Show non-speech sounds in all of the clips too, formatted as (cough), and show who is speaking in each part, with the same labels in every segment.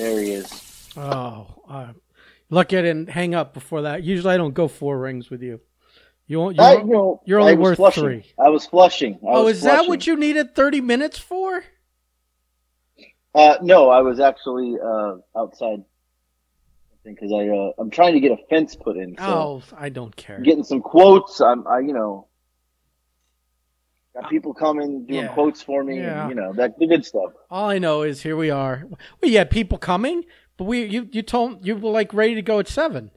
Speaker 1: There he is.
Speaker 2: Oh, uh, lucky I didn't hang up before that. Usually I don't go four rings with you. You won't. You
Speaker 1: I, you know,
Speaker 2: you're only worth
Speaker 1: flushing.
Speaker 2: three.
Speaker 1: I was flushing. I
Speaker 2: oh,
Speaker 1: was
Speaker 2: is that what you needed thirty minutes for?
Speaker 1: Uh, no, I was actually uh, outside because I uh, I'm trying to get a fence put in. So
Speaker 2: Oh, I don't care.
Speaker 1: Getting some quotes. I'm I you know got uh, people coming doing
Speaker 2: Yeah.
Speaker 1: quotes for me.
Speaker 2: Yeah.
Speaker 1: And, you know that the good stuff.
Speaker 2: All I know is here we are. We had people coming, but we you you told you were like ready to go at seven.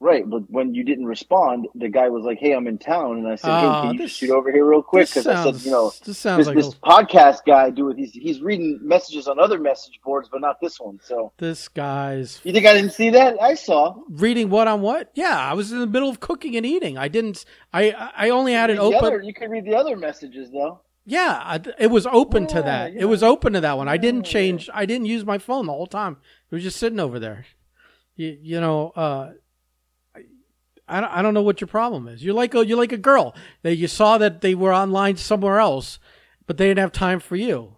Speaker 1: Right, but when you didn't respond, the guy was like, "Hey, I'm in town," and I said,
Speaker 2: Ah,
Speaker 1: "Hey, can you
Speaker 2: this-
Speaker 1: shoot over here real quick?" Because I said, "You know,
Speaker 2: this
Speaker 1: this,
Speaker 2: like
Speaker 1: this
Speaker 2: a,
Speaker 1: podcast guy do it. He's he's reading messages on other message boards, but not this one." So
Speaker 2: this guy's
Speaker 1: you think I didn't see that? I saw.
Speaker 2: reading what on what? Yeah, I was in the middle of cooking and eating. I didn't. I I only had it open.
Speaker 1: other- you can read the other messages though.
Speaker 2: Yeah, I, it was open to that.
Speaker 1: yeah.
Speaker 2: It was open to that one. I didn't change. I didn't use my phone the whole time. It was just sitting over there. You, you know, uh, I don't, I don't know what your problem is. You're like a, you're like a girl that you saw that they were online somewhere else, but they didn't have time for you.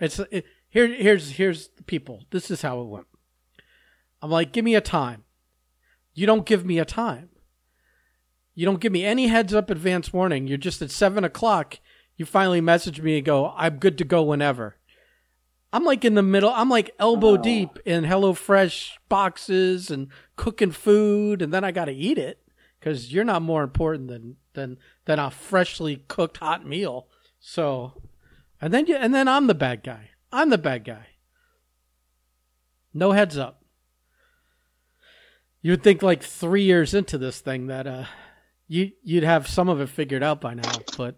Speaker 2: It's it, here. Here's here's the people. This is how it went. I'm like, give me a time. You don't give me a time. You don't give me any heads up advance warning. You're just at seven o'clock. You finally message me and go, I'm good to go whenever. I'm like in the middle. I'm like elbow
Speaker 1: Oh.
Speaker 2: deep in HelloFresh boxes and cooking food, and then I got to eat it because you're not more important than than than a freshly cooked hot meal. So, and then you and then I'm the bad guy. I'm the bad guy. No heads up. You would think like three years into this thing that uh you you'd have some of it figured out by now, but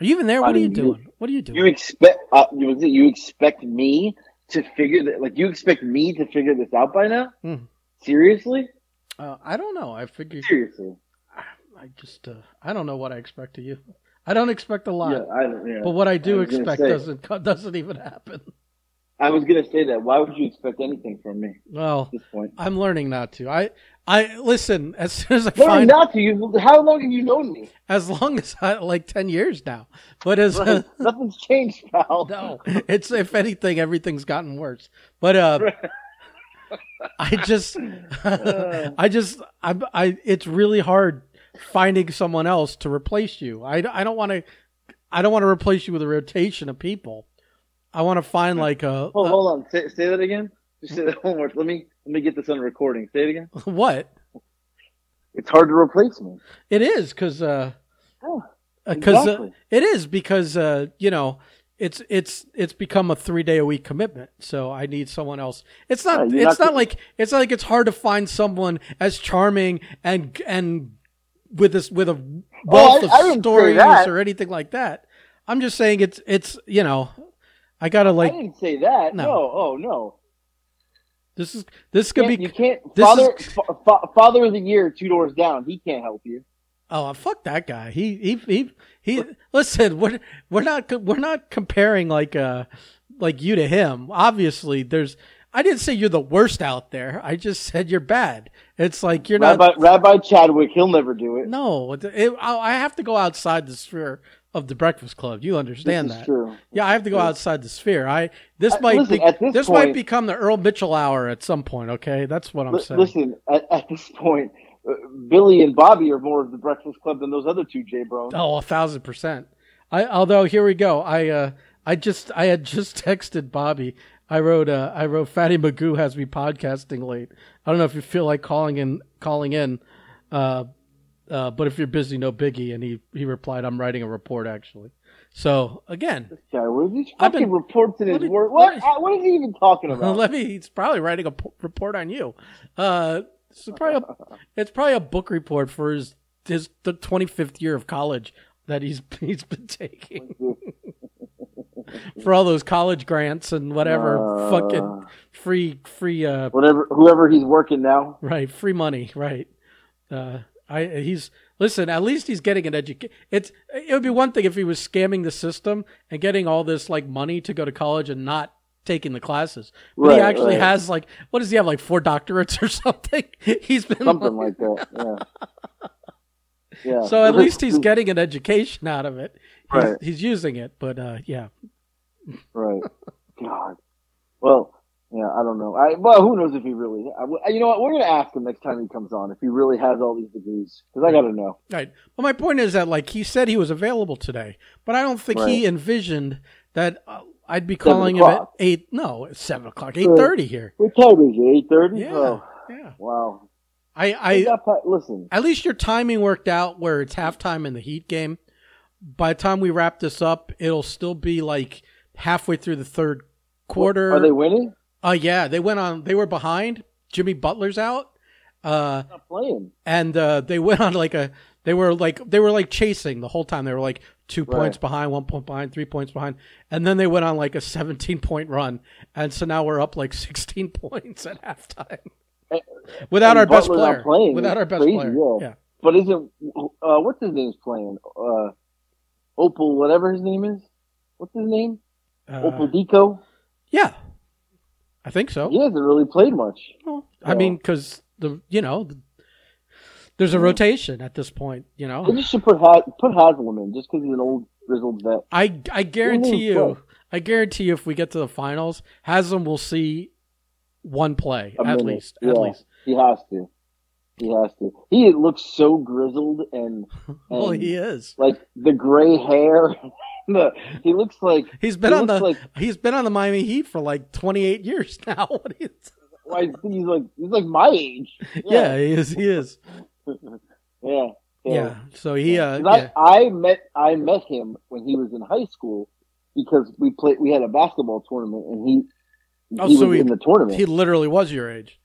Speaker 2: are you even there?
Speaker 1: I
Speaker 2: What are you
Speaker 1: mean, you-
Speaker 2: doing? What are you doing?
Speaker 1: You expect uh, you you expect me to figure that? Like you expect me to figure this out by now?
Speaker 2: Hmm.
Speaker 1: Seriously?
Speaker 2: Uh, I don't know. I figure
Speaker 1: Seriously? (sighs)
Speaker 2: I just uh, I don't know what I expect of you. I don't expect a lot,
Speaker 1: Yeah, I, yeah.
Speaker 2: but what I do
Speaker 1: I
Speaker 2: expect
Speaker 1: say-
Speaker 2: doesn't (laughs) doesn't even happen.
Speaker 1: I was gonna say that. Why would you expect anything from me
Speaker 2: Well,
Speaker 1: at this point?
Speaker 2: I'm learning not to. I I listen as soon as I
Speaker 1: No,
Speaker 2: find
Speaker 1: not to you. How long have you known me?
Speaker 2: as long as I like ten years now, but as
Speaker 1: Right. (laughs) Nothing's changed, pal.
Speaker 2: no, it's if anything, everything's gotten worse. But uh, I just, (laughs) (laughs) I just, I, I, it's really hard finding someone else to replace you. I, I don't want to, I don't want to replace you with a rotation of people. I want to find like a,
Speaker 1: Hold, hold on. Say, say that again. Just say that one more. Let me let me get this on recording. Say it again. (laughs)
Speaker 2: what
Speaker 1: It's hard to replace me.
Speaker 2: it is because, uh,
Speaker 1: Oh,
Speaker 2: because
Speaker 1: exactly.
Speaker 2: it is because uh, you know. It's it's it's become a three day a week commitment, so I need someone else. It's not
Speaker 1: Yeah,
Speaker 2: it's
Speaker 1: not
Speaker 2: not,
Speaker 1: the-
Speaker 2: like it's not like it's hard to find someone as charming and and with this with a wealth
Speaker 1: Oh, I- I
Speaker 2: of
Speaker 1: didn't
Speaker 2: stories or anything like that. I'm just saying it's it's you know, I gotta like.
Speaker 1: I didn't say that.
Speaker 2: No.
Speaker 1: No. Oh no.
Speaker 2: this is this could be
Speaker 1: you can't.
Speaker 2: this
Speaker 1: Father,
Speaker 2: is-
Speaker 1: fa- fa- father of the year, two doors down. He can't help you.
Speaker 2: Oh, fuck that guy. He he he he. Listen, we're we're not we're not comparing like uh like you to him. Obviously, there's. I didn't say you're the worst out there. I just said you're bad. It's like you're not.
Speaker 1: Rabbi, Rabbi Chadwick, he'll never do it.
Speaker 2: No, it, I have to go outside the sphere of the Breakfast Club. You understand
Speaker 1: this
Speaker 2: that?
Speaker 1: true.
Speaker 2: Yeah, I have to go outside the sphere. I this
Speaker 1: Uh,
Speaker 2: might
Speaker 1: listen,
Speaker 2: be,
Speaker 1: at this
Speaker 2: might become the Earl Mitchell hour at some point. Okay, that's what I'm
Speaker 1: Li-
Speaker 2: saying.
Speaker 1: listen, at, at this point, uh, Billy and Bobby are more of the Breakfast Club than those other two J Bros.
Speaker 2: Oh, a thousand percent. I although here we go. I uh I just I had just (laughs) texted Bobby. I wrote uh I wrote Fatty Magoo has me podcasting late. I don't know if you feel like calling in calling in. Uh uh, but if you're busy, no biggie. And he, he replied, I'm writing a report actually. So again,
Speaker 1: This guy, what are these
Speaker 2: I've
Speaker 1: fucking
Speaker 2: been-
Speaker 1: reports in his
Speaker 2: me-
Speaker 1: work? What?
Speaker 2: me-
Speaker 1: what is he even talking about? (laughs)
Speaker 2: let me, he's probably writing a p- report on you. Uh, it's probably a, it's probably a book report for his, his, the 25th year of college that he's, (laughs) he's been taking. (laughs) for all those college grants and whatever
Speaker 1: Uh.
Speaker 2: fucking free free uh
Speaker 1: Whatever, whoever he's working now.
Speaker 2: right free money right uh i he's listen at least he's getting an education it's it would be one thing if he was scamming the system and getting all this like money to go to college and not taking the classes but he actually
Speaker 1: right.
Speaker 2: has like what does he have like four doctorates or (laughs) something he's been
Speaker 1: Something like that. Yeah. (laughs) Yeah.
Speaker 2: so at least he's getting an education out of it he's,
Speaker 1: Right.
Speaker 2: he's using it but uh yeah
Speaker 1: right. God. Well, yeah, I don't know. I well, who knows if he really? I, you know what? We're gonna ask him next time he comes on if he really has all these degrees because I gotta know.
Speaker 2: Right. Well, my point is that like he said he was available today, but I don't think
Speaker 1: Right.
Speaker 2: he envisioned that uh, I'd be calling him at eight. No, it's seven o'clock, eight thirty here.
Speaker 1: What time is it? Eight thirty.
Speaker 2: Yeah.
Speaker 1: Oh,
Speaker 2: Yeah.
Speaker 1: wow.
Speaker 2: I,
Speaker 1: I
Speaker 2: I
Speaker 1: got listen.
Speaker 2: at least your timing worked out where it's halftime in the Heat game. By the time we wrap this up, it'll still be like halfway through the third quarter.
Speaker 1: Are they winning?
Speaker 2: Uh yeah, they went on. They were behind. Jimmy Butler's out, uh,
Speaker 1: Not playing.
Speaker 2: and uh, they went on like a. They were like they were like chasing the whole time. They were like two
Speaker 1: Right.
Speaker 2: points behind, one point behind, three points behind, and then they went on like a seventeen point run, and so now we're up like sixteen (laughs) points at halftime without
Speaker 1: and
Speaker 2: our best player.
Speaker 1: playing
Speaker 2: Without our best
Speaker 1: crazy,
Speaker 2: player,
Speaker 1: yeah.
Speaker 2: yeah.
Speaker 1: But isn't uh, what's his name's playing? Uh, Opal, whatever his name is. What's his name?
Speaker 2: Uh,
Speaker 1: Opal Dico.
Speaker 2: yeah, I think so.
Speaker 1: He hasn't really played much.
Speaker 2: Well, I mean, because the you know, the, there's a rotation at this point. You know,
Speaker 1: They just should put ha- put Haslem in just because he's an old grizzled vet.
Speaker 2: I I guarantee you. I guarantee you, if we get to the finals, Haslem will see one play
Speaker 1: A
Speaker 2: at
Speaker 1: minute.
Speaker 2: least.
Speaker 1: Yeah.
Speaker 2: At least.
Speaker 1: He has to. He has to. He looks so grizzled and, (laughs) and
Speaker 2: Well, he is.
Speaker 1: like the gray hair. (laughs) the, he looks like
Speaker 2: He's been
Speaker 1: he
Speaker 2: on the
Speaker 1: like
Speaker 2: he's been on the Miami Heat for like 28 years (laughs) now. What do you-
Speaker 1: like he's like he's like my age. (laughs)
Speaker 2: yeah. he is. He is. (laughs)
Speaker 1: yeah.
Speaker 2: Yeah. So he uh yeah.
Speaker 1: I, I met I met him when he was in high school because we played we had a basketball tournament and he
Speaker 2: Oh,
Speaker 1: he
Speaker 2: so
Speaker 1: was
Speaker 2: he-
Speaker 1: in the tournament.
Speaker 2: he literally was your age.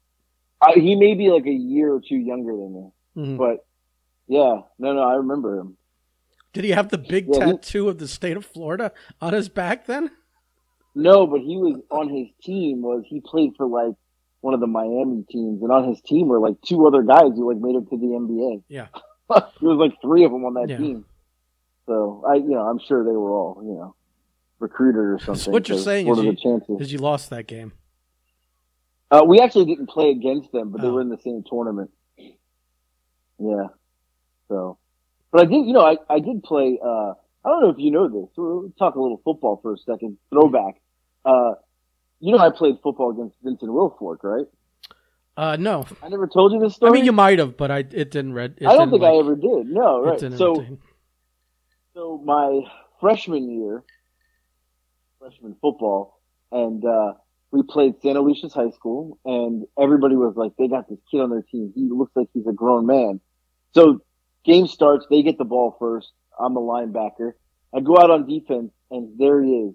Speaker 1: I, he may be like a year or two younger than me,
Speaker 2: Mhm.
Speaker 1: but yeah, no, no, I remember him.
Speaker 2: Did he have the big
Speaker 1: Yeah, he-
Speaker 2: tattoo of the state of Florida on his back then?
Speaker 1: No, but he was on his team. Was he played for like one of the Miami teams, and on his team were like two other guys who like made it to the NBA.
Speaker 2: Yeah. (laughs)
Speaker 1: there was like three of them on that
Speaker 2: Yeah.
Speaker 1: team. So I, you know, I'm sure they were all, you know, recruited or something.
Speaker 2: what you're saying
Speaker 1: what
Speaker 2: is you-
Speaker 1: the chances?
Speaker 2: Because you lost that game.
Speaker 1: Uh, we actually didn't play against them, but they
Speaker 2: Oh.
Speaker 1: were in the same tournament. Yeah. So, but I did, you know, I, I did play, uh, I don't know if you know this. We'll talk a little football for a second. Throwback. Uh, you know, I played football against Vincent Wilfork, right?
Speaker 2: Uh, no,
Speaker 1: I never told you this story.
Speaker 2: I mean you might have, but I it didn't read. It
Speaker 1: I don't think
Speaker 2: like,
Speaker 1: I ever did. No, right. So,
Speaker 2: entertain.
Speaker 1: so my freshman year, freshman football, and uh, we played Santaluces High School, and everybody was like, "They got this kid on their team. He looks like he's a grown man." So, game starts. They get the ball first. I'm the linebacker. I go out on defense, and there he is.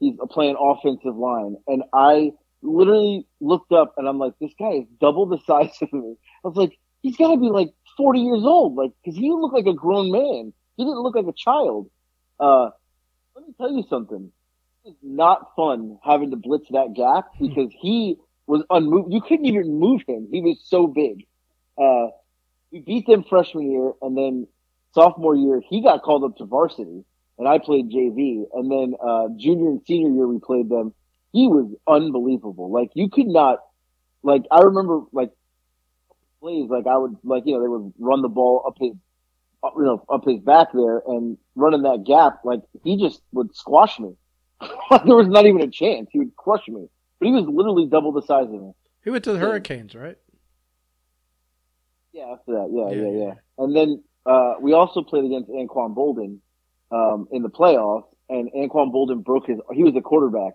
Speaker 1: He's playing offensive line, and I literally looked up, and I'm like, "This guy is double the (laughs) size of me." I was like, "He's got to be like 40 years old, like, because he looked like a grown man. He didn't look like a child." Uh, let me tell you something. It's not fun having to blitz that gap because he was unmoved. You couldn't even move him. He was so big. Uh, we beat them freshman year and then sophomore year, he got called up to varsity and I played JV. And then, uh, junior and senior year, we played them. He was unbelievable. Like you could not, like I remember like plays, like I would, like, you know, they would run the ball up his, you know, up his back there and running that gap, like he just would squash me. (laughs) there was not even a chance. He would crush me. But he was literally double the size of me.
Speaker 2: He went to the Hurricanes, right?
Speaker 1: Yeah, after that, yeah,
Speaker 2: Yeah,
Speaker 1: yeah, yeah. And then uh, we also played against Anquan Boldin um, in the playoffs, and Anquan Boldin broke his. He was the quarterback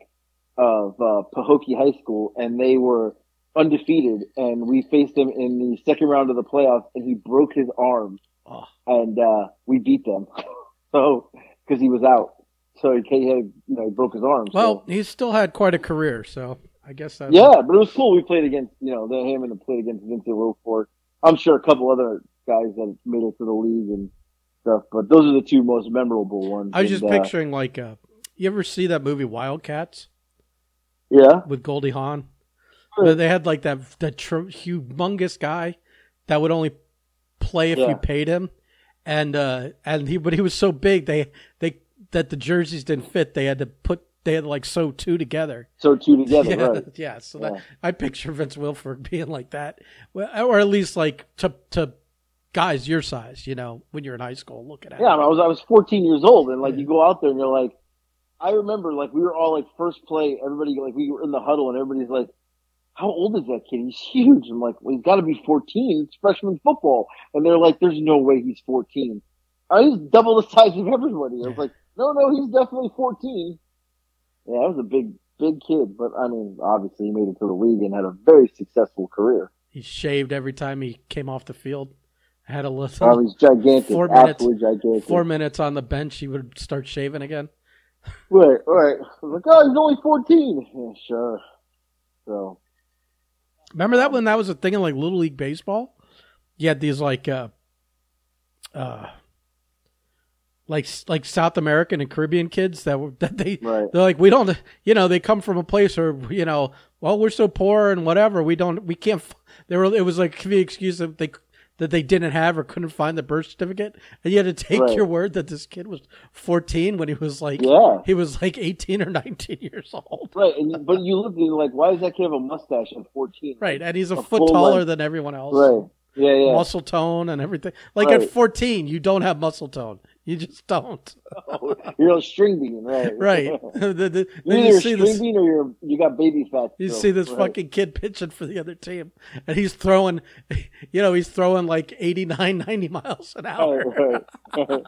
Speaker 1: of uh, Pahokee High School, and they were undefeated. And we faced him in the second round of the playoffs, and he broke his arm,
Speaker 2: Oh.
Speaker 1: and uh, we beat them. (laughs) so because he was out, so he, had, you know he broke his arm. so-
Speaker 2: Well, he still had quite a career, so I guess that's
Speaker 1: Yeah, but it was cool. We played against, you know, the Hammond and played against Vincent Wilfork. I'm sure a couple other guys that made it to the league and stuff, but those are the two most memorable ones.
Speaker 2: I was just
Speaker 1: And, uh,
Speaker 2: picturing like, uh, you ever see that movie Wildcats
Speaker 1: yeah,
Speaker 2: with Goldie Hawn?
Speaker 1: Sure.
Speaker 2: They had like that that tr- humongous guy that would only play if
Speaker 1: Yeah.
Speaker 2: you paid him, and uh, and he but he was so big they they that the jerseys didn't fit. They had to put they had to like sew two together.
Speaker 1: so two together, (laughs)
Speaker 2: yeah,
Speaker 1: right?
Speaker 2: yeah. So
Speaker 1: Yeah.
Speaker 2: that I picture Vince Wilfork (laughs) being like that, or at least like to to guys your size, you know, when you're in high school looking at. It.
Speaker 1: Yeah,
Speaker 2: it.
Speaker 1: I was I was 14 years old, and like
Speaker 2: Yeah.
Speaker 1: you go out there and you're like, I remember like we were all like first play, everybody like we were in the huddle and everybody's like, how old is that kid? He's huge. I'm like, well, he's got to be 14. It's freshman football. And they're like, there's no way he's 14. I he's double the size of everybody. I was like, no, no, he's definitely 14. Yeah, I was a big, big kid. But I mean, obviously he made it to the league and had a very successful career.
Speaker 2: He shaved every time he came off the field. Had a little.
Speaker 1: Oh, he's gigantic.
Speaker 2: Four minutes,
Speaker 1: gigantic.
Speaker 2: four minutes on the bench, he would start shaving again. (laughs)
Speaker 1: Right, right. Like, oh, he's only 14. Yeah, sure. So,
Speaker 2: Remember that when that was a thing in like Little League baseball? You had these like uh uh like like South American and Caribbean kids that were (laughs) that they
Speaker 1: right.
Speaker 2: they're like we don't you know they come from a place where you know well we're so poor and whatever we don't we can't they were it was like the excuse that they that they didn't have or couldn't find the birth certificate and you had to take
Speaker 1: Right.
Speaker 2: your word that this kid was 14 when he was like
Speaker 1: Yeah.
Speaker 2: he was like 18 or 19 years old
Speaker 1: Right, and but you look you're like, why does that kid have a mustache at 14?
Speaker 2: right and he's a,
Speaker 1: A
Speaker 2: foot taller
Speaker 1: length.
Speaker 2: than everyone else
Speaker 1: Right. Yeah, yeah.
Speaker 2: muscle tone and everything. Like
Speaker 1: Right.
Speaker 2: at 14, you don't have muscle tone. You just don't. (laughs)
Speaker 1: You're a string bean, right? (laughs)
Speaker 2: Right. (laughs) The- the- then
Speaker 1: You're
Speaker 2: you
Speaker 1: either a
Speaker 2: see
Speaker 1: string
Speaker 2: this,
Speaker 1: bean or you're you got baby fat.
Speaker 2: you
Speaker 1: still,
Speaker 2: see this
Speaker 1: right.
Speaker 2: fucking kid pitching for the other team, and he's throwing, you know, he's throwing like 89, 90 miles an hour,
Speaker 1: Right, right.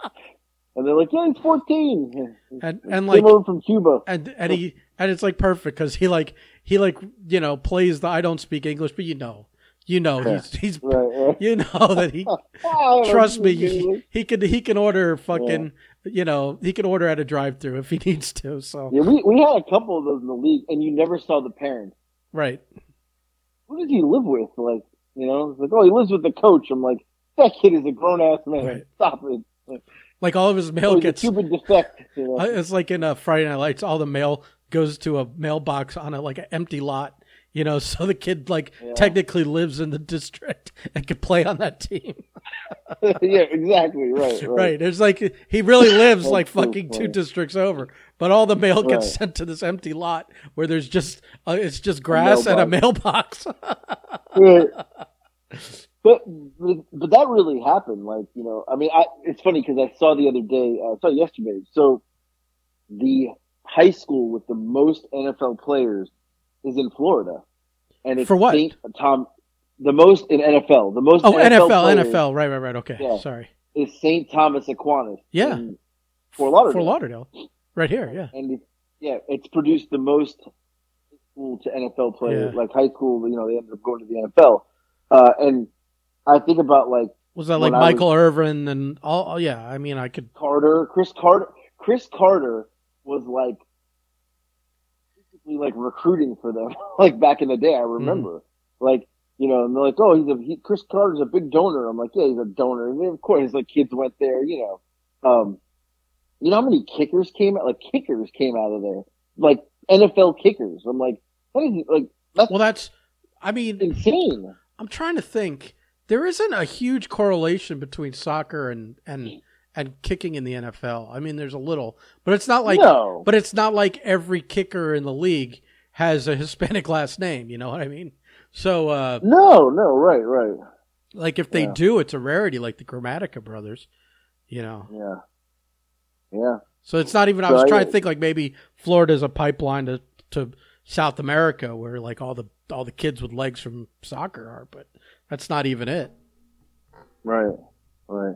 Speaker 1: and they're like, yeah, he's 14.
Speaker 2: and and like
Speaker 1: over from Cuba.
Speaker 2: and and he and it's like perfect because he like he like you know plays the I don't speak English, but you know, you know he's he's
Speaker 1: Right, right. (laughs)
Speaker 2: you know that he (laughs) trust me he, he could he can order fucking you know he can order at a drive through if he (laughs) needs to so
Speaker 1: Yeah, we we had a couple of those in the league, and you never saw the parents.
Speaker 2: right
Speaker 1: Who does he live with? Like, you know, it's like, oh, he lives with the coach. I'm like, that kid is a grown ass man.
Speaker 2: Right.
Speaker 1: Stop it. Like,
Speaker 2: like all of his
Speaker 1: oh,
Speaker 2: mail
Speaker 1: he's
Speaker 2: gets
Speaker 1: Cuban defect. You know?
Speaker 2: uh, it's like in a Friday Night Lights all the mail goes to a mailbox on a like an empty lot you know (laughs) so the kid like
Speaker 1: Yeah.
Speaker 2: technically lives in the district and can play on that team (laughs)
Speaker 1: yeah, exactly. (laughs) Right, right.
Speaker 2: right it's like he really lives like fucking two districts over but all the mail gets
Speaker 1: Right.
Speaker 2: sent to this empty lot where there's just uh, it's just grass and a mailbox
Speaker 1: Right. But, but but that really happened. Like you know, I mean, I, it's funny because I saw the other day, uh, I saw yesterday. So the high school with the most NFL players is in Florida, and it's
Speaker 2: For what?
Speaker 1: Saint Tom. The most in NFL, the most
Speaker 2: oh
Speaker 1: NFL,
Speaker 2: NFL NFL right right right okay
Speaker 1: Yeah.
Speaker 2: sorry
Speaker 1: is Saint Thomas Aquinas.
Speaker 2: Yeah.
Speaker 1: in Fort Lauderdale.
Speaker 2: Fort Lauderdale right here yeah
Speaker 1: and it, yeah, it's produced the most school to NFL players,
Speaker 2: Yeah.
Speaker 1: like high school. You know, they ended up going to the NFL, uh, and I think about like
Speaker 2: Was that like Michael Irvin and all? Oh, yeah, I mean, I could.
Speaker 1: Carter, Cris Carter. Cris Carter was like like recruiting for them, (laughs) like back in the day. I remember, like you know, and they're like, "Oh, he's a he, Cris Carter's a big donor." I'm like, "Yeah, he's a donor." And then, of course, like kids went there, you know. Um, you know how many kickers came out? Like kickers came out of there, like NFL kickers. I'm like, that is like that's
Speaker 2: Well, that's. I mean,
Speaker 1: insane.
Speaker 2: I'm trying to think. There isn't a huge correlation between soccer and and and kicking in the NFL. I mean, there's a little, but it's not like.
Speaker 1: no,
Speaker 2: But it's not like every kicker in the league has a (laughs) Hispanic last name. You know what I mean? So, uh,
Speaker 1: no, no, right, right,
Speaker 2: like if they
Speaker 1: Yeah.
Speaker 2: do, it's a rarity, like the Grammatica brothers. You know,
Speaker 1: yeah, yeah.
Speaker 2: So it's not even. I
Speaker 1: So
Speaker 2: was
Speaker 1: I-
Speaker 2: trying to think like maybe Florida's a pipeline to to South America where like all the all the kids with legs from soccer are, but that's not even it.
Speaker 1: Right, right.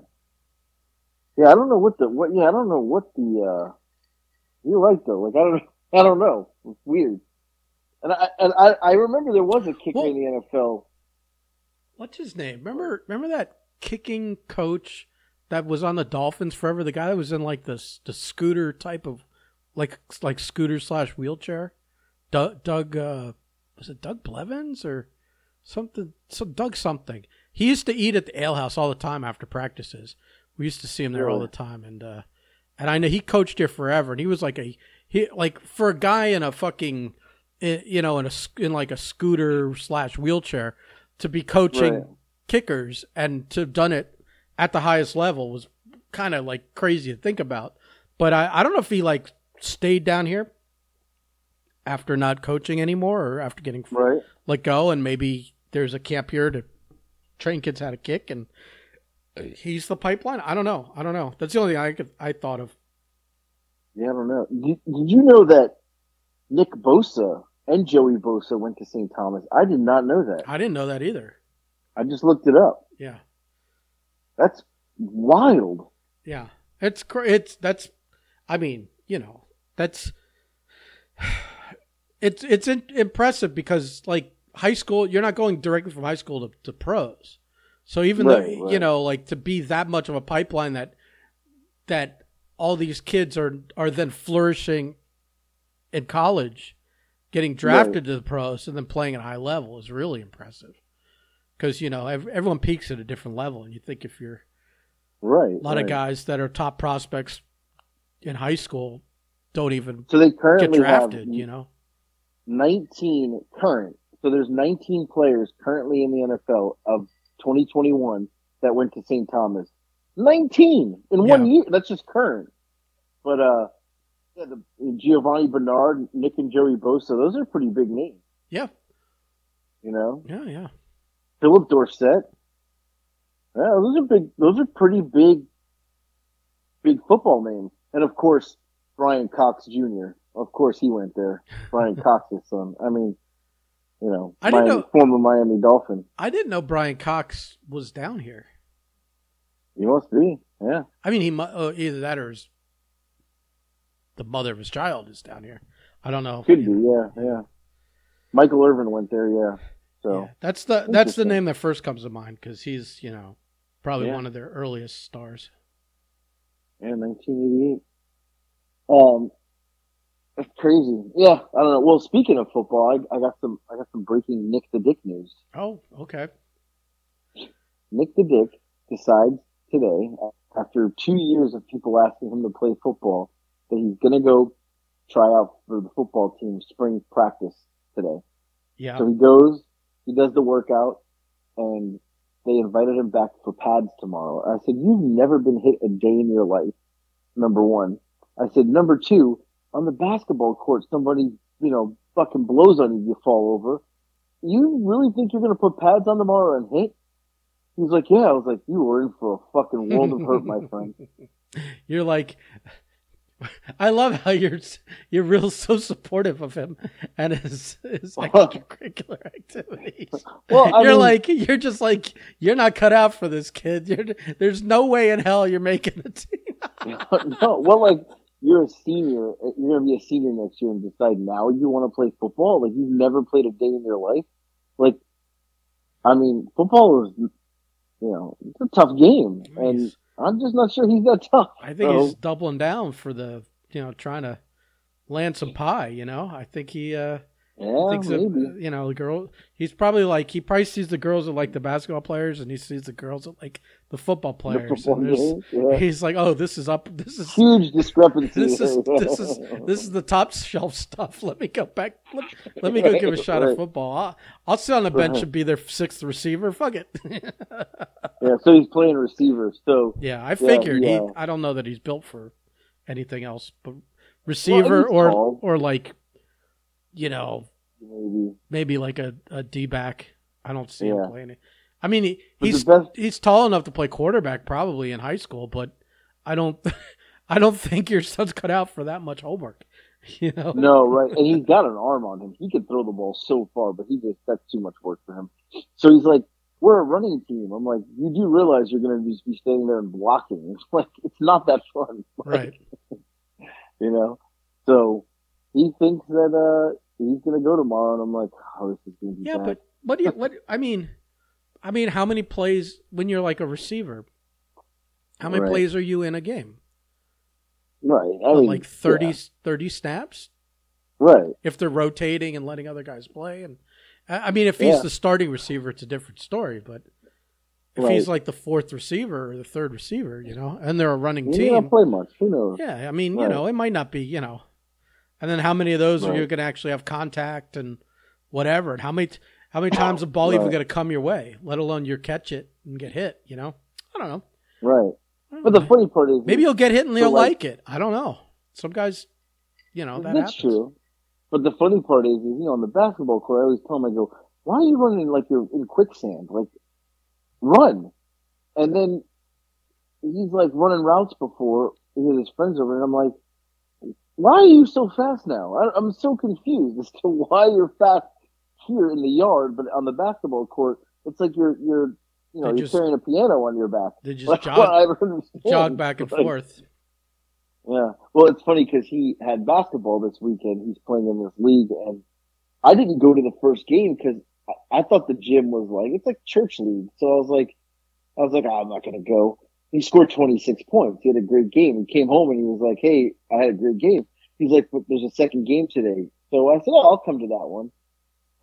Speaker 1: Yeah, I don't know what the what. Yeah, I don't know what the. uh You're right though. Like I don't. I don't know. It's weird. And I and I, I remember there was a kicker
Speaker 2: Well-
Speaker 1: in the NFL.
Speaker 2: What's his name? Remember remember that kicking coach that was on the Dolphins forever? The guy that was in like the the scooter type of like like scooter slash wheelchair. Doug, Doug uh, was it Doug Blevins or something? So Doug something. He used to eat at the alehouse all the time after practices. We used to see him there all the time, and uh, and I know he coached here forever, and he was like a he like for a guy in a fucking you know in a in like a scooter slash wheelchair to be coaching
Speaker 1: Right.
Speaker 2: kickers and to have done it at the highest level was kind of like crazy to think about. But I, I don't know if he like stayed down here after not coaching anymore or after getting
Speaker 1: Right.
Speaker 2: let go and maybe there's a camp here to train kids how to kick and he's the pipeline. I don't know. I don't know. That's the only thing I could I thought of.
Speaker 1: Yeah, I don't know. Did, did you know that Nick Bosa and Joey Bosa went to St. Thomas? I did not know that.
Speaker 2: I didn't know that either.
Speaker 1: I just looked it up.
Speaker 2: Yeah,
Speaker 1: That's wild.
Speaker 2: yeah. It's it's that's. I mean, you know, that's. (sighs) It's it's impressive because like high school, you're not going directly from high school to, to pros. So even
Speaker 1: Right,
Speaker 2: though
Speaker 1: right.
Speaker 2: you know, like to be that much of a pipeline that that all these kids are are then flourishing in college, getting drafted to the pros and then playing at a high level is really impressive. Because you know everyone peaks at a different level, and you think if you're
Speaker 1: Right.
Speaker 2: a lot
Speaker 1: right.
Speaker 2: of guys that are top prospects in high school don't even
Speaker 1: So they currently
Speaker 2: get
Speaker 1: drafted.
Speaker 2: You know,
Speaker 1: 19 current. So there's 19 players currently in the NFL of 2021 that went to St. Thomas. 19 in one year. That's just current. But uh, yeah, the Giovani Bernard, Nick and Joey Bosa, those are pretty big names.
Speaker 2: yeah,
Speaker 1: You know,
Speaker 2: yeah, yeah.
Speaker 1: Phillip Dorsett. Yeah, those are big. Those are pretty big, big football names. And of course, Bryan Cox Jr. Of course, he went there. Brian (laughs) Cox's son. I mean, you know,
Speaker 2: I didn't know-
Speaker 1: former Miami Dolphin.
Speaker 2: I didn't know Bryan Cox was down here.
Speaker 1: He must be. Yeah.
Speaker 2: I mean, he mu- uh, either that or his, the mother of his child is down here. I don't know.
Speaker 1: Could be. Yeah. Yeah. Michael Irvin went there. Yeah. So
Speaker 2: Yeah, that's the that's the name that first comes to mind because he's you know probably
Speaker 1: Yeah.
Speaker 2: one of their earliest stars.
Speaker 1: yeah, 1988. Um, that's crazy. Yeah. I don't know. Well, speaking of football, I, I got some. I got some breaking Nick the Dick news.
Speaker 2: Oh, okay.
Speaker 1: Nick the Dick decides today, after two years of people asking him to play football, that he's going to go try out for the football team spring practice today.
Speaker 2: Yeah.
Speaker 1: So he goes, he does the workout, and they invited him back for pads tomorrow. I said, You've never been hit a day in your life, number one. I said, Number two, on the basketball court, somebody, you know, fucking blows on you, you fall over. You really think you're going to put pads on tomorrow and hit? He's like, Yeah. I was like, You were in for a fucking world of hurt, my friend. (laughs)
Speaker 2: You're like, I love how you're you're real so supportive of him and his his extracurricular activities.
Speaker 1: Well, I
Speaker 2: you're
Speaker 1: mean-
Speaker 2: like you're just like you're not cut out for this kid. You're there's no way in hell you're making the team. (laughs)
Speaker 1: no, well, like, you're a senior, you're going to be a senior next year and decide now you want to play football? Like, you've never played a day in your life? Like, I mean, football is, you know, it's a tough game. And I'm just not sure he's that tough.
Speaker 2: I think
Speaker 1: So,
Speaker 2: he's doubling down for the you know trying to land some pie. You know, I think he uh
Speaker 1: yeah,
Speaker 2: thinks of
Speaker 1: uh,
Speaker 2: you know the girl. He's probably like he probably sees the girls that like the basketball players, and he sees the girls that like the football
Speaker 1: The
Speaker 2: players.
Speaker 1: football
Speaker 2: and
Speaker 1: yeah.
Speaker 2: He's like, oh, this is up. This is
Speaker 1: Huge discrepancy. (laughs)
Speaker 2: this is this is (laughs) this is the top shelf stuff. (laughs) Let me go back. Let, let me go give a shot
Speaker 1: Right.
Speaker 2: at football. I'll, I'll sit on the bench
Speaker 1: Right.
Speaker 2: and be their sixth receiver. Fuck it.
Speaker 1: yeah, so he's playing receiver. So,
Speaker 2: yeah, I figured
Speaker 1: yeah.
Speaker 2: he. I don't know that he's built for anything else, but receiver
Speaker 1: he's
Speaker 2: or
Speaker 1: tall.
Speaker 2: or like, you know,
Speaker 1: maybe.
Speaker 2: maybe like a a D back. I don't see him playing it. I mean, he, he's
Speaker 1: best,
Speaker 2: he's tall enough to play quarterback probably in high school, but I don't (laughs) I don't think your son's cut out for that much homework. (laughs) You know?
Speaker 1: No, right. And he's got an arm on him. He can throw the ball so far, but he just, that's too much work for him. So he's like, we're a running team. I'm like, you do realize you're going to just be standing there and blocking. It's (laughs) like, it's not that fun. Like,
Speaker 2: Right.
Speaker 1: You know? So he thinks that, uh, he's going to go tomorrow. And I'm like, oh, this is going to be
Speaker 2: Yeah,
Speaker 1: bad.
Speaker 2: but what do you (laughs) what I mean I mean how many plays when you're like a receiver? How many
Speaker 1: Right.
Speaker 2: plays are you in a game?
Speaker 1: right. I mean,
Speaker 2: like 30,
Speaker 1: yeah.
Speaker 2: 30 snaps
Speaker 1: Right.
Speaker 2: if they're rotating and letting other guys play and I mean if he's
Speaker 1: Yeah.
Speaker 2: the starting receiver it's a different story, but if
Speaker 1: Right.
Speaker 2: he's like the fourth receiver or the third receiver, you know, and they're a running
Speaker 1: He
Speaker 2: team,
Speaker 1: don't play much. Who knows?
Speaker 2: Yeah, I mean, you know, it might not be, you know. And then how many of those are you going to actually have contact and whatever? And how many how many times the ball even
Speaker 1: Right.
Speaker 2: going to come your way, let alone you catch it and get hit, you know? I don't know.
Speaker 1: Right.
Speaker 2: Don't
Speaker 1: But the funny part is,
Speaker 2: maybe you'll get hit and they'll
Speaker 1: like-
Speaker 2: like it. I don't know. Some guys, you know, that
Speaker 1: That's
Speaker 2: happens.
Speaker 1: true. But the funny part is, is, you know, on the basketball court, I always tell him, I go, why are you running like you're in quicksand? Like, run. And then he's like running routes before with his friends over, and I'm like, why are you so fast now? I, I'm so confused as to (laughs) why you're fast here in the yard, but on the basketball court, it's like you're you're you know
Speaker 2: They
Speaker 1: you're
Speaker 2: just-
Speaker 1: carrying a piano on your back.
Speaker 2: They (laughs) just
Speaker 1: Like,
Speaker 2: jog,
Speaker 1: what? I don't understand.
Speaker 2: jog back and (laughs)
Speaker 1: Like,
Speaker 2: forth.
Speaker 1: Yeah. Well, it's funny because he had basketball this weekend. He's playing in this league, and I didn't go to the first game because I, I thought the gym was like it's like church league. So I was like, I was like, "Ah, I'm not going to go. He scored 26 points. He had a great game. He came home and he was like, Hey, I had a great game. He's like, but there's a second game today. So I said, Oh, I'll come to that one.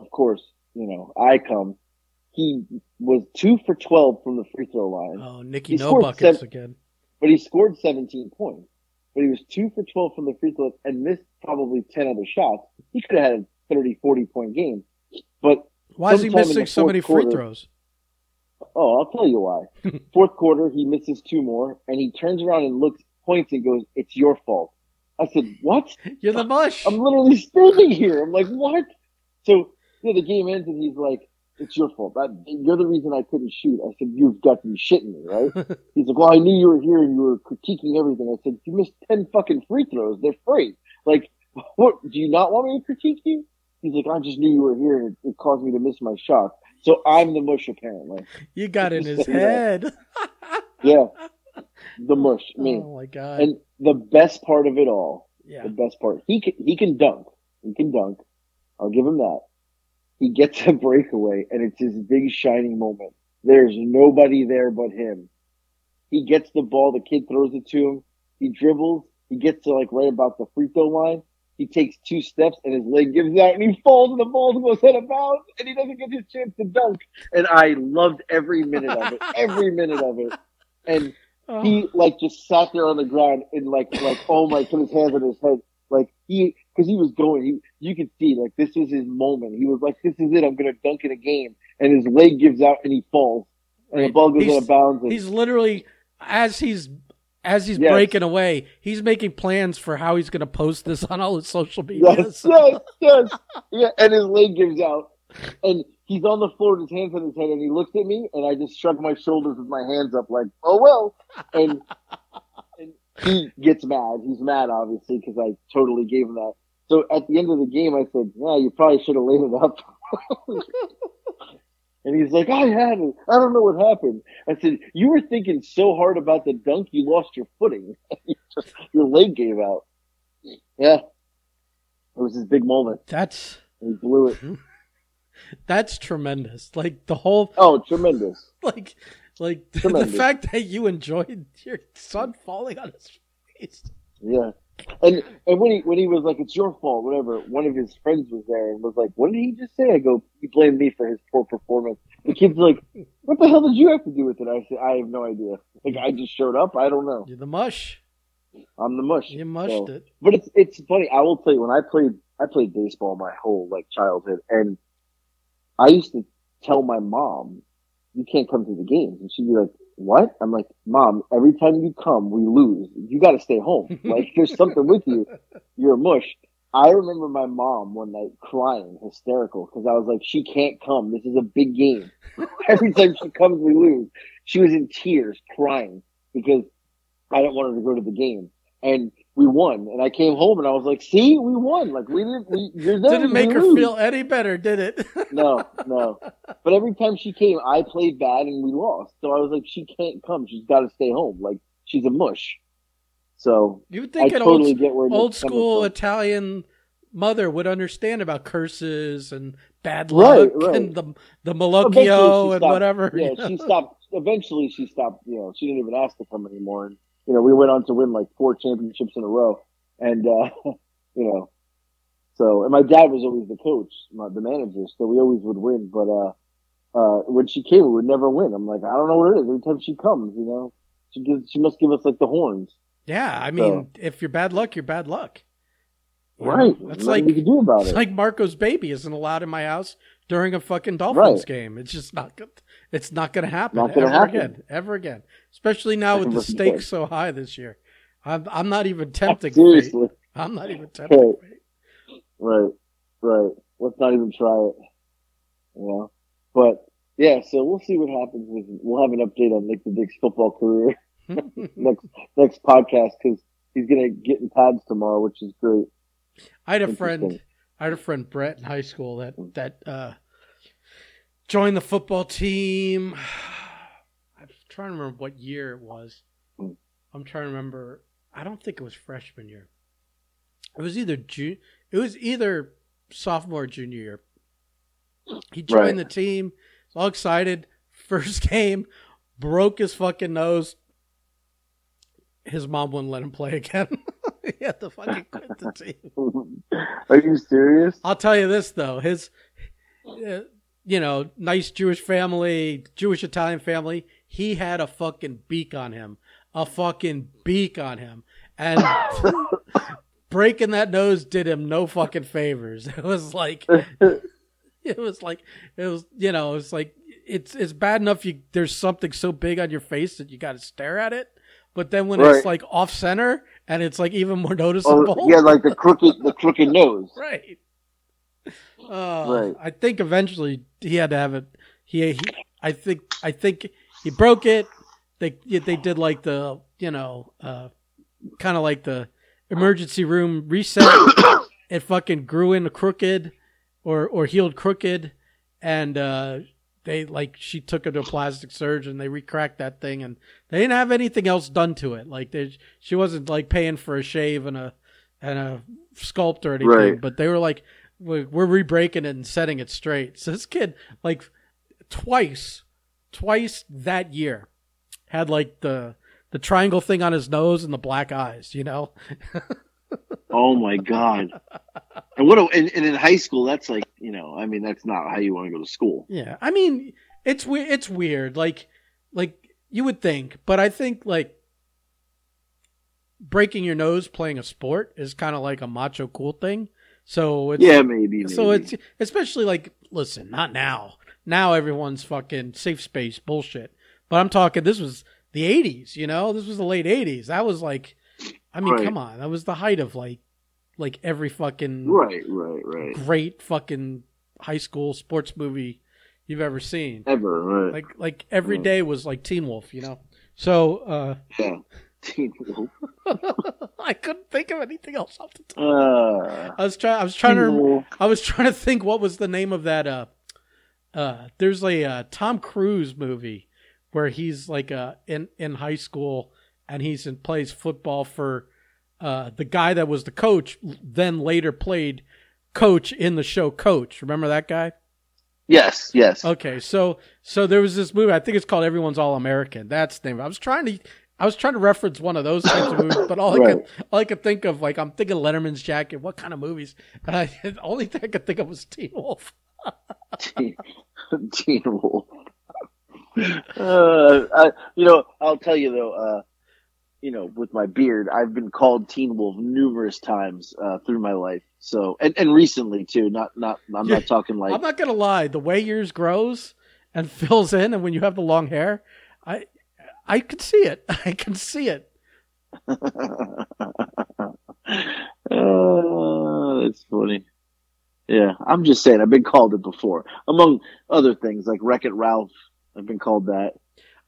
Speaker 1: Of course, you know, I come. He was two for 12 from the free throw line
Speaker 2: Oh, Nicky no buckets
Speaker 1: seven-
Speaker 2: again.
Speaker 1: but he scored 17 points. But he was two for 12 from the free throw and missed probably 10 other shots. He could have had a 30, 40 point game. But,
Speaker 2: Why is he missing so many free
Speaker 1: quarter-
Speaker 2: throws?
Speaker 1: Oh, I'll tell you why. (laughs) Fourth quarter, he misses two more and he turns around and looks, points and goes, it's your fault. I said, what?
Speaker 2: You're the mush.
Speaker 1: I'm literally standing here. I'm like, what? So, yeah, the game ends and he's like, it's your fault. You're the reason I couldn't shoot. I said, you've got to be shitting me, right? (laughs) He's like, well, I knew you were here and you were critiquing everything. I said, you missed 10 fucking free throws. They're free. Like, (laughs) what, do you not want me to critique you? He's like, I just knew you were here and it, it caused me to miss my shot. So I'm the mush apparently.
Speaker 2: you got in his
Speaker 1: Just say that.
Speaker 2: head. (laughs)
Speaker 1: Yeah. The mush, me.
Speaker 2: Oh my god.
Speaker 1: And the best part of it all,
Speaker 2: yeah.
Speaker 1: the best part, he can, he can dunk. He can dunk. I'll give him that. He gets a (laughs) breakaway and it's his big shining moment. There's nobody there but him. He gets the ball, the kid throws it to him. He dribbles. He gets to like right about the free throw line. He takes two steps and his leg gives out and he falls and the ball goes out of bounds and he doesn't get his chance to dunk. And I loved every minute of it. (laughs) Every minute of it. And
Speaker 2: Oh,
Speaker 1: he like just sat there on the ground and like like oh my put his hands on his head like he because he was going he you could see like this was his moment he was like this is it i'm gonna dunk in a game and his leg gives out and he falls and the ball goes
Speaker 2: He's-
Speaker 1: out of bounds and
Speaker 2: he's literally as he's as he's
Speaker 1: Yes.
Speaker 2: breaking away, he's making plans for how he's going to post this on all his social
Speaker 1: yes
Speaker 2: media. (laughs)
Speaker 1: yes yes yeah and his leg gives out and he's on the floor with his hands on his head and he looks at me and i just shrug my shoulders with my hands up like oh well and and he gets mad. He's mad, obviously, because I totally gave him that. So at the end of the game, I said, "Yeah, you probably should have laid it up." (laughs) (laughs) and he's like, "I had it. I don't know what happened." I said, "You were thinking so hard about the dunk, you lost your footing. (laughs) Your leg gave out." Yeah, it was his big moment.
Speaker 2: That's
Speaker 1: and He blew it. (laughs)
Speaker 2: that's tremendous. Like the whole
Speaker 1: Oh, tremendous! (laughs)
Speaker 2: like like the fact that you enjoyed your son falling on his face.
Speaker 1: Yeah. And and when he when he was like, "It's your fault," whatever, one of his friends was there and was like, "What did he just say?" I go, "He blamed me for his poor performance." The kid's like, "What the hell did you have to do with it?" I said, "I have no idea. Like, I just showed up. I don't know.
Speaker 2: You're the mush.
Speaker 1: I'm the mush."
Speaker 2: You mushed
Speaker 1: So-
Speaker 2: it.
Speaker 1: But it's it's funny. I will tell you when I played I played baseball my whole like childhood, and I used to tell my mom, "You can't come to the games," and she'd be like, "What?" I'm like, "Mom, every time you come, we lose. You got to stay home. (laughs) Like there's something with you. You're a mush." I remember my mom one night crying, hysterical, because I was like, "She can't come. This is a big game. (laughs) every time she comes, we lose." She was in tears, crying because I didn't want her to go to the game, and we won. And I came home and I was like, "See, we won! Like we didn't. We.
Speaker 2: Didn't make her
Speaker 1: lose."
Speaker 2: feel any better, did it? (laughs)
Speaker 1: No, no. But every time she came, I played bad and we lost. So I was like, she can't come. She's got to stay home. Like she's a mush. So
Speaker 2: You would
Speaker 1: I
Speaker 2: think an
Speaker 1: totally
Speaker 2: old
Speaker 1: get where
Speaker 2: old school. Italian mother would understand about curses and bad luck
Speaker 1: right.
Speaker 2: and the the malocchio and
Speaker 1: stopped-
Speaker 2: whatever.
Speaker 1: Yeah,
Speaker 2: you know?
Speaker 1: she stopped. Eventually, she stopped. You know, she didn't even ask to come anymore. And you know, we went on to win like four championships in a row. And uh, (laughs) you know, so and my dad was always the coach, my, the manager, so we always would win. But uh, uh, when she came, we would never win. I'm like, I don't know what it is. Every time she comes, you know, she gives, she must give us like the horns.
Speaker 2: Yeah, I mean, if you're bad luck, you're bad luck.
Speaker 1: Right.
Speaker 2: That's
Speaker 1: Nothing
Speaker 2: like
Speaker 1: you can do about
Speaker 2: it's
Speaker 1: it.
Speaker 2: like Marco's baby isn't allowed in my house during a fucking Dolphins
Speaker 1: Right.
Speaker 2: game. It's just not good. It's not going to happen
Speaker 1: Not gonna
Speaker 2: ever
Speaker 1: happen.
Speaker 2: again. Ever again. Especially now with the stakes so high this year. I'm I'm not even tempting.
Speaker 1: Seriously.
Speaker 2: I'm not even tempting
Speaker 1: Right. Right. Right. Let's not even try it. You know? But yeah, so we'll see what happens with, we'll have an update on Nick the Dick's football career (laughs) (laughs) next, next podcast because he's gonna get in pads tomorrow, which is great.
Speaker 2: I had a friend. I had a friend Brett in high school that that uh, joined the football team. (sighs) I'm trying to remember what year it was. I'm trying to remember. I don't think it was freshman year. It was either June. It was either sophomore or junior year. He joined
Speaker 1: Right.
Speaker 2: the team. All excited. (laughs) First game, broke his fucking nose. His mom wouldn't let him play again. (laughs) he had to fucking quit the team.
Speaker 1: Are you serious?
Speaker 2: I'll tell you this though, his, uh, you know, nice Jewish family, Jewish Italian family. He had a fucking beak on him, a fucking beak on him, and (laughs) breaking that nose did him no fucking favors. (laughs) It was like, it was like, it was, you know, it's like it's it's bad enough you there's something so big on your face that you got to stare at it, but then when
Speaker 1: Right.
Speaker 2: it's like off center and it's like even more (laughs) noticeable.
Speaker 1: Oh, yeah, like the crooked, the crooked nose.
Speaker 2: right. Uh,
Speaker 1: Right.
Speaker 2: I think eventually he had to have it. He, he, I think, I think he broke it. They, they did like the, you know, uh, kind of like the emergency room reset. (coughs) it fucking grew in crooked, or or healed crooked, and uh, they like she took it to a plastic surgeon. They recracked that thing, and they didn't have anything else done to it. Like they, she wasn't like paying for a shave and a and a sculpt or anything.
Speaker 1: Right.
Speaker 2: But they were like, we're, we're re-breaking it and setting it straight. So this kid, like, twice, twice that year, had like the the triangle thing on his nose and the black eyes. You know, (laughs)
Speaker 1: Oh my god! And what? A, and, and in high school, that's like you know, I mean, that's not how you want to go to school.
Speaker 2: Yeah, I mean, it's weird. It's weird. Like, like you would think, but I think like breaking your nose playing a sport is kind of like a macho cool thing. So it's
Speaker 1: Yeah, maybe. maybe.
Speaker 2: so it's especially like listen, not now. Now everyone's fucking safe space bullshit. But I'm talking. This was the '80s. You know, this was the late '80s. That was like, I mean,
Speaker 1: Right.
Speaker 2: come on, that was the height of like, like every fucking
Speaker 1: right, right, right.
Speaker 2: great fucking high school sports movie you've ever seen.
Speaker 1: Ever right?
Speaker 2: Like like every
Speaker 1: Mm.
Speaker 2: day was like Teen Wolf, you know. So uh
Speaker 1: yeah. (laughs) Teen Wolf. (laughs)
Speaker 2: I couldn't think of anything else off the top.
Speaker 1: Uh,
Speaker 2: I was trying I was trying to
Speaker 1: Teen
Speaker 2: rem-
Speaker 1: Wolf.
Speaker 2: I was trying to think what was the name of that uh uh there's a uh, Tom Cruise movie where he's like uh in in high school and he's in plays football for uh the guy that was the coach then later played coach in the show Coach. Remember that guy?
Speaker 1: Yes, yes.
Speaker 2: Okay, so so there was this movie. I think it's called Everyone's All American. That's the name. I was trying to I was trying to reference one of those types of movies, but all I
Speaker 1: Right.
Speaker 2: could all I could think of like I'm thinking Letterman's Jacket. What kind of movies? And I, (laughs) the only thing I could think of was Teen Wolf. (laughs)
Speaker 1: Teen, (laughs) Teen Wolf. Uh, I, you know, I'll tell you though. Uh, you know, with my beard, I've been called Teen Wolf numerous times uh, through my life. So, and, and recently too. Not, not. I'm
Speaker 2: Yeah,
Speaker 1: not talking like.
Speaker 2: I'm not gonna lie. The way yours grows and (laughs) fills in, and when you have the long hair, I I can see it. (laughs) I can see it.
Speaker 1: uh, (laughs) that's funny. Yeah, I'm just saying. I've been called it before, among other things like Wreck It Ralph. I've been called that.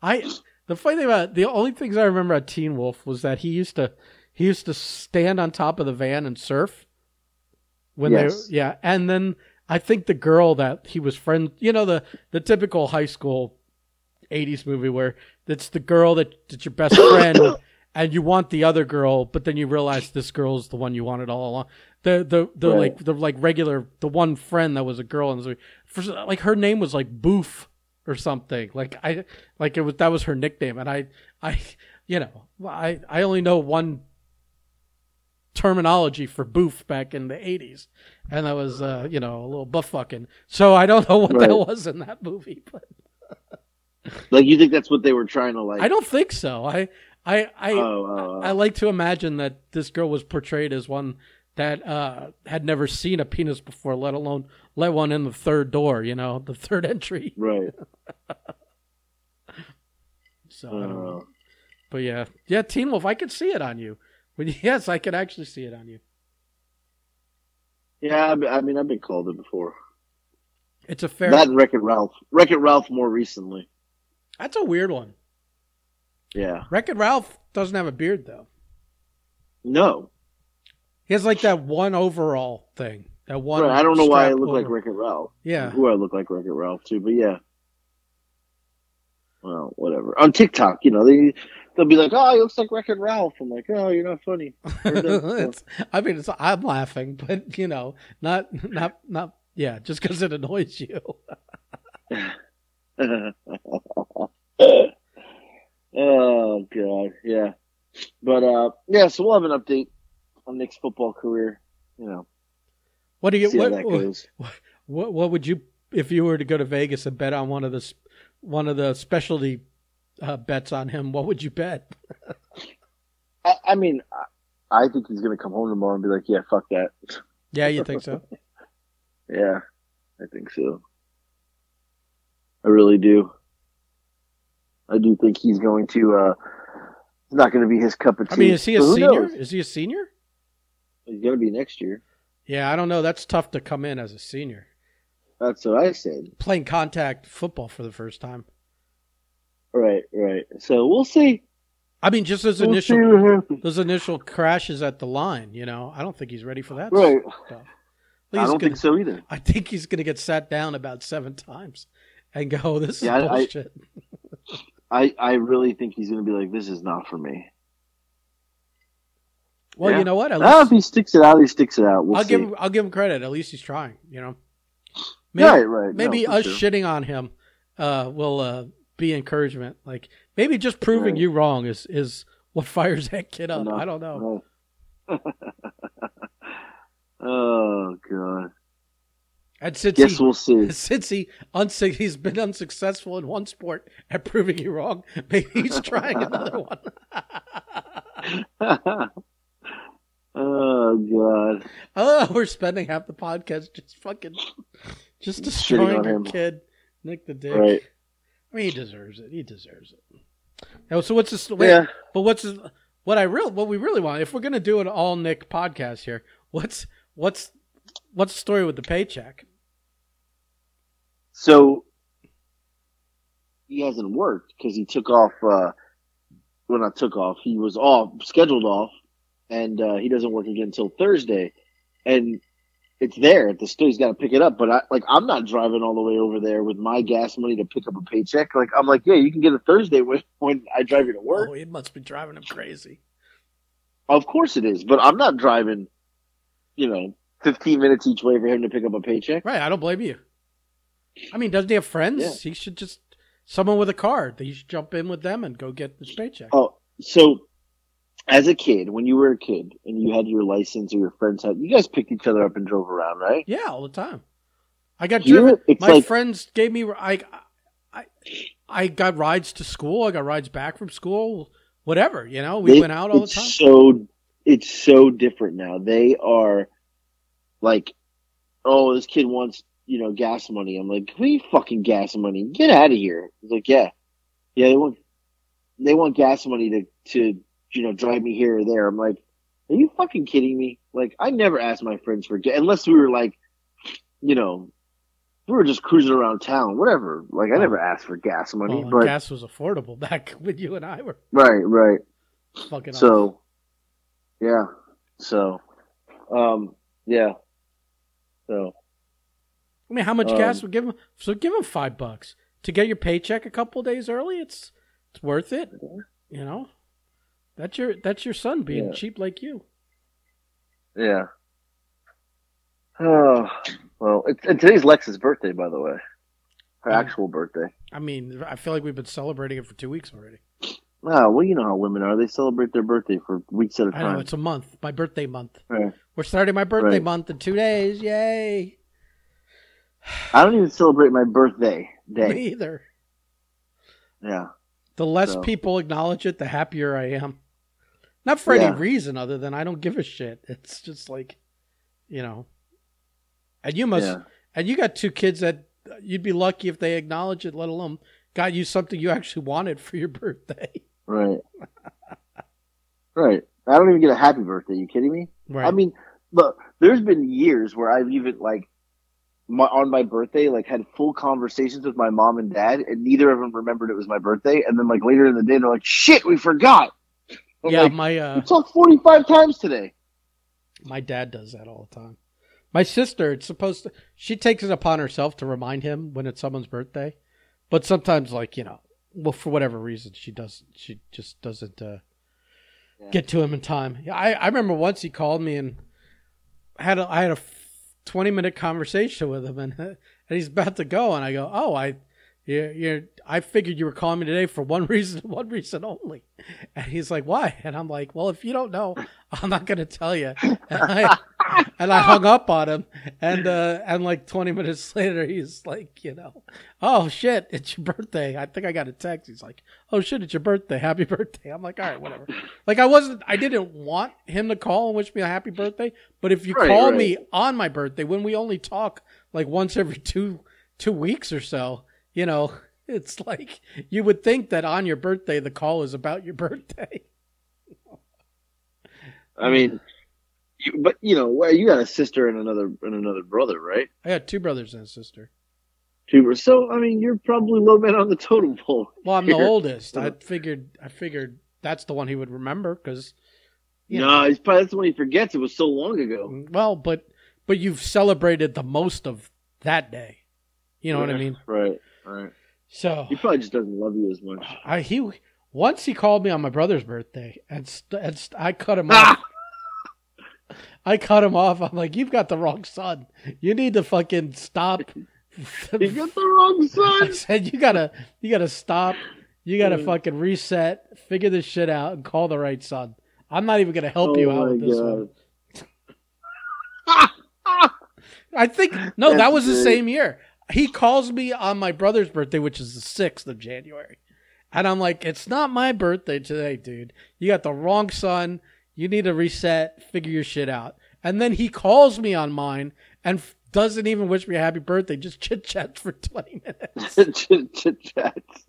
Speaker 2: I the funny thing about the only things I remember about Teen Wolf was that he used to he used to stand on top of the van and surf when
Speaker 1: Yes.
Speaker 2: they yeah and then I think the girl that he was friend you know the the typical high school 80s movie where it's the girl that that's your best (coughs) friend and you want the other girl but then you realize this girl is the one you wanted all along the the the
Speaker 1: Right.
Speaker 2: like the like regular the one friend that was a girl in the movie for, like her name was like Boof or something. Like I like it was that was her nickname. And I I you know I I only know one terminology for boof back in the 80s and that was uh you know a little buff fucking. So I don't know what that was in that movie but (laughs)
Speaker 1: Like you think that's what they were trying to like?
Speaker 2: I don't think so. I I I
Speaker 1: Oh, oh, oh.
Speaker 2: I like to imagine that this girl was portrayed as one that uh, had never seen a penis before, let alone let one in the third door. You know, the third entry.
Speaker 1: right. (laughs)
Speaker 2: So, I don't know.
Speaker 1: Uh,
Speaker 2: but yeah, yeah, Teen Wolf. I could see it on you. When (laughs) yes, I could actually see it on you.
Speaker 1: yeah, I mean- I've been called it before.
Speaker 2: It's a fair.
Speaker 1: That and Wreck It Ralph. Wreck It Ralph more recently.
Speaker 2: that's a weird one.
Speaker 1: Yeah.
Speaker 2: Wreck-It Ralph doesn't have a beard though.
Speaker 1: No,
Speaker 2: He has like that one overall thing. That one.
Speaker 1: right, I don't know why I look like
Speaker 2: over-
Speaker 1: Wreck It Ralph.
Speaker 2: Yeah.
Speaker 1: who I look like Wreck It Ralph too, but yeah. Well, whatever. On TikTok, you know, they they'll be like, "Oh, he looks like Wreck It Ralph." I'm like, "Oh, you're not funny." (laughs)
Speaker 2: I mean, it's, I'm laughing, but you know, not not not. Yeah, just because it annoys you. (laughs)
Speaker 1: oh god, yeah. But uh, yeah. So we'll have an update football career. You know,
Speaker 2: What do you?
Speaker 1: see how
Speaker 2: What,
Speaker 1: that
Speaker 2: what,
Speaker 1: goes.
Speaker 2: what what would you if you were to go to Vegas and bet on one of the one of the specialty uh, bets on him? What would you bet? (laughs)
Speaker 1: I, I mean, I, I think he's gonna come home tomorrow and be like, "Yeah, fuck that."
Speaker 2: Yeah, you think so? (laughs)
Speaker 1: Yeah, I think so. I really do. I do think he's going to. uh It's not going to be his cup of tea.
Speaker 2: I mean, is he a senior?
Speaker 1: knows?
Speaker 2: Is he a senior?
Speaker 1: He's going to be next year.
Speaker 2: Yeah, I don't know. That's tough to come in as a senior
Speaker 1: That's what I said.
Speaker 2: playing contact football for the first time.
Speaker 1: Right, right. So we'll see.
Speaker 2: I mean, just those
Speaker 1: We'll
Speaker 2: initial those initial crashes at the line. You know, I don't think he's ready for that.
Speaker 1: Right.
Speaker 2: stuff. (laughs)
Speaker 1: I don't
Speaker 2: gonna-
Speaker 1: think so either.
Speaker 2: I think he's going to get sat down about seven times and go, "This is
Speaker 1: Yeah, I- I-
Speaker 2: bullshit."
Speaker 1: I, I really think he's going to be like, this is not for me.
Speaker 2: Well,
Speaker 1: yeah.
Speaker 2: you know what? At least
Speaker 1: if he sticks it out, he sticks it out. We'll
Speaker 2: I'll
Speaker 1: see.
Speaker 2: give him. I'll give him credit. At least he's trying. You know, maybe,
Speaker 1: right, right.
Speaker 2: maybe
Speaker 1: no,
Speaker 2: us
Speaker 1: sure.
Speaker 2: shitting on him uh, will uh, be encouragement. Like maybe just proving
Speaker 1: Right.
Speaker 2: you wrong is is what (laughs) fires that kid up.
Speaker 1: Enough.
Speaker 2: I don't know.
Speaker 1: Right. (laughs) oh god.
Speaker 2: And since
Speaker 1: Guess
Speaker 2: he,
Speaker 1: we'll see.
Speaker 2: since he unsu- he's been unsuccessful in one sport at proving you wrong, (laughs) maybe he's trying another one.
Speaker 1: Oh god.
Speaker 2: oh, (laughs) we're spending half the podcast just fucking just destroying your
Speaker 1: him.
Speaker 2: kid, Nick the Dick.
Speaker 1: Right.
Speaker 2: I mean, he deserves it. He deserves it. Now, so what's this? Wait,
Speaker 1: Yeah.
Speaker 2: But what's this, what I real what we really want? If we're gonna do an all Nick podcast here, what's what's what's the story with the paycheck?
Speaker 1: So he hasn't worked because he took off. Uh, well, not took off. He was off, scheduled off, and uh, he doesn't work again until Thursday. And it's there at the store. He's got to pick it up. But I like I'm not driving all the way over there with my gas money to pick up a paycheck. Like I'm like, yeah, you can get a Thursday when (laughs) when I drive you to work.
Speaker 2: Oh, it must be driving him crazy.
Speaker 1: Of course it is, but I'm not driving. You know, 15 minutes each way for him to pick up a paycheck.
Speaker 2: Right? I don't blame you. I mean, doesn't he have friends?
Speaker 1: Yeah.
Speaker 2: He should just someone with a car. He should jump in with them and go get his paycheck.
Speaker 1: Oh, so as a kid, when you were a kid and you had your license or your friends had, you guys picked each other up and drove around, right?
Speaker 2: Yeah, all the time. I got
Speaker 1: Here,
Speaker 2: driven. My
Speaker 1: like-
Speaker 2: friends gave me. I, I, I got rides to school. I got rides back from school. Whatever, you know. We went out all the time.
Speaker 1: So it's so different now. They are like, oh, this kid wants you know gas money. I'm like, you fucking gas money? Get out of here. He's like, yeah, yeah. They want they want gas money to to you know drive me here or there. I'm like, are you fucking kidding me? Like, I never asked my friends for gas unless we were like, you know. We were just cruising around town, whatever. Like I never asked for gas money,
Speaker 2: Well,
Speaker 1: but
Speaker 2: gas was affordable (laughs) back when you and I were
Speaker 1: right, right.
Speaker 2: fucking. off.
Speaker 1: So, yeah. So, um, yeah. So,
Speaker 2: I mean, how much
Speaker 1: um,
Speaker 2: gas would give them? So give them five bucks to get your paycheck a couple days early. It's it's worth it. You know, that's your that's your son being
Speaker 1: Yeah.
Speaker 2: cheap like you.
Speaker 1: yeah. Oh, well, it's, and today's Lex's birthday, by the way. Her
Speaker 2: Oh.
Speaker 1: actual birthday.
Speaker 2: I mean, I feel like we've been celebrating it for two weeks already.
Speaker 1: Ah, well, you know how women are. They celebrate their birthday for weeks at a
Speaker 2: I know it's a month, my birthday month.
Speaker 1: Right.
Speaker 2: We're starting my birthday
Speaker 1: Right.
Speaker 2: month in two days. Yay! (sighs)
Speaker 1: I don't even celebrate my birthday
Speaker 2: Me
Speaker 1: day.
Speaker 2: either.
Speaker 1: Yeah.
Speaker 2: The less
Speaker 1: So-
Speaker 2: people acknowledge it, the happier I am. Not for
Speaker 1: Yeah.
Speaker 2: any reason other than I don't give a shit. (laughs) It's just like, you know. And you must,
Speaker 1: Yeah.
Speaker 2: and you got two kids that you'd be lucky if they acknowledge it, let alone got you something you actually wanted for your (laughs) birthday.
Speaker 1: Right. (laughs) right. I don't even get a happy birthday. You kidding me?
Speaker 2: Right.
Speaker 1: I mean, look, there's been years where I've even like my, on my birthday, like had full conversations with my mom and dad, and neither of them remembered it was my birthday. And then like later in the day, they're like, "Shit, we forgot." I'm
Speaker 2: yeah,
Speaker 1: like,
Speaker 2: my uh,
Speaker 1: we talked 45 times today.
Speaker 2: My dad does that all the time. My sister, it's supposed to, she takes it upon herself to remind him when it's someone's birthday. But sometimes, like, you know, well, for whatever reason, she does, she just doesn't uh,
Speaker 1: Yeah.
Speaker 2: get to him in time. I, I remember once he called me and had a, I had a 20 minute conversation with him and, (laughs) and he's about to go. And I go, Oh, I, you're, you're, I figured you were calling me today for one (laughs) reason, one reason only. And he's like, why? And I'm like, well, if you don't know, (laughs) I'm not going to tell you. And I, (laughs) and I hung up on him. And, uh, and like 20 minutes later, he's like, you know, oh shit, it's your birthday. I think I got a text. He's like, oh shit, it's your birthday. Happy birthday. I'm like, all right, whatever. Like I wasn't, I didn't want him to call and wish me a happy birthday. But if you
Speaker 1: Right,
Speaker 2: call
Speaker 1: right.
Speaker 2: me on my birthday, when we only talk like once every two, two weeks or so, you know, (laughs) it's like you would think that on your birthday the call is about your birthday. (laughs)
Speaker 1: I mean, you, but you know, you got a sister and another and another brother, right?
Speaker 2: I got two brothers and a sister.
Speaker 1: Two. So I mean, you're probably low man on the totem pole. (laughs)
Speaker 2: Well, I'm the oldest. I figured I figured that's the one he would remember because you
Speaker 1: no, he's probably that's the one he forgets. It was so long ago.
Speaker 2: Mm, well, but but you've celebrated the most of that day. You know what I mean?
Speaker 1: Right. Right.
Speaker 2: So
Speaker 1: He probably just doesn't love you as much.
Speaker 2: I he once he called me on my brother's birthday and, st- and st- I cut him off. (laughs) I cut him off. I'm like, you've got the wrong son. You need to fucking stop. (laughs)
Speaker 1: He got the wrong son.
Speaker 2: I said you gotta you gotta stop. You gotta fucking reset, figure this shit out, and call the right son. I'm not even gonna help
Speaker 1: Oh
Speaker 2: you out with this
Speaker 1: God.
Speaker 2: one. (laughs) I think no, that
Speaker 1: That's
Speaker 2: was the same year. He calls me on my brother's birthday, which is the sixth of January, and I'm like, "It's not my birthday today, dude. You got the wrong son. You need to reset, figure your shit out." And then he calls me on mine and f- doesn't even wish me a happy birthday. Just chit chats for twenty (laughs) minutes. (laughs)
Speaker 1: chit chit chats.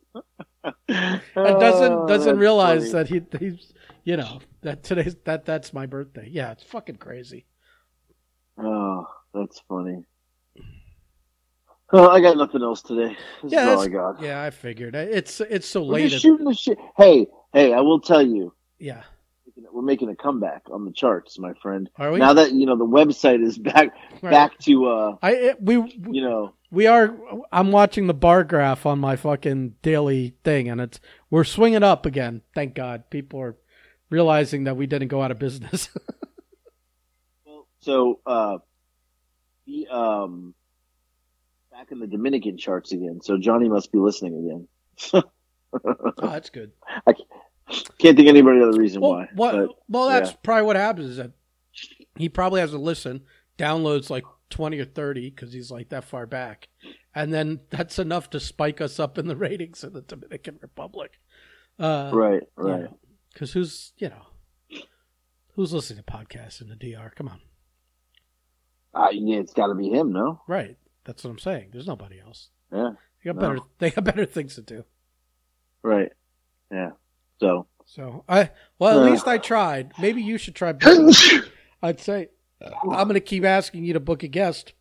Speaker 2: and doesn't
Speaker 1: Oh,
Speaker 2: doesn't
Speaker 1: that's
Speaker 2: realize
Speaker 1: funny.
Speaker 2: that he he's you know that today's that that's my birthday. Yeah, it's fucking crazy.
Speaker 1: Oh, that's funny. Oh, I got nothing else today. This
Speaker 2: Yeah,
Speaker 1: I got.
Speaker 2: Yeah, I figured it's it's so
Speaker 1: We're
Speaker 2: late. at-
Speaker 1: shooting the shit. Hey, hey, I will tell you,
Speaker 2: yeah,
Speaker 1: we're making a comeback on the charts, my friend.
Speaker 2: are we?
Speaker 1: Now that you know the website is back,
Speaker 2: Right.
Speaker 1: back to uh,
Speaker 2: I it, we
Speaker 1: you know,
Speaker 2: we are. I'm watching the bar graph on my fucking daily thing, and it's we're swinging up again. Thank God, people are realizing that we didn't go out of business. (laughs)
Speaker 1: Well, so uh, the um, back in the Dominican charts again. So Johnny must be listening again. (laughs)
Speaker 2: oh, that's good.
Speaker 1: I can't think of any other reason
Speaker 2: Well,
Speaker 1: why.
Speaker 2: what,
Speaker 1: but,
Speaker 2: well, that's
Speaker 1: yeah.
Speaker 2: probably what happens is that he probably has to listen, downloads like 20 or 30 because he's like that far back. And then that's enough to spike us up in the ratings in the Dominican Republic. Uh,
Speaker 1: right, right.
Speaker 2: Because who's, you know, who's listening to podcasts in the DR? Come on.
Speaker 1: Uh, yeah, it's got to be him, no?
Speaker 2: Right. That's what I'm saying. There's nobody else.
Speaker 1: Yeah,
Speaker 2: They got
Speaker 1: No.
Speaker 2: better, they got better things to do.
Speaker 1: right. Yeah. So.
Speaker 2: So I, well, at
Speaker 1: Uh.
Speaker 2: least I tried. Maybe you should try. (laughs) I'd say I'm going to keep asking you to book a guest.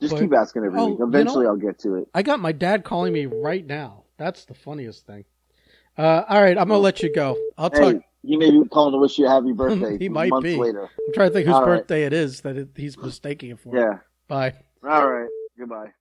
Speaker 1: Just
Speaker 2: But-
Speaker 1: keep asking every
Speaker 2: Oh,
Speaker 1: week.
Speaker 2: you
Speaker 1: Eventually,
Speaker 2: know-
Speaker 1: I'll get to it.
Speaker 2: I got my dad calling me right now. That's the funniest thing. Uh, all right, I'm gonna let you go. I'll talk.
Speaker 1: He may be calling to wish you a happy birthday. (laughs)
Speaker 2: He might be.
Speaker 1: later.
Speaker 2: I'm trying to think whose
Speaker 1: all right.
Speaker 2: birthday it is that it, he's mistaking it for.
Speaker 1: Yeah.
Speaker 2: Bye.
Speaker 1: All right. Goodbye.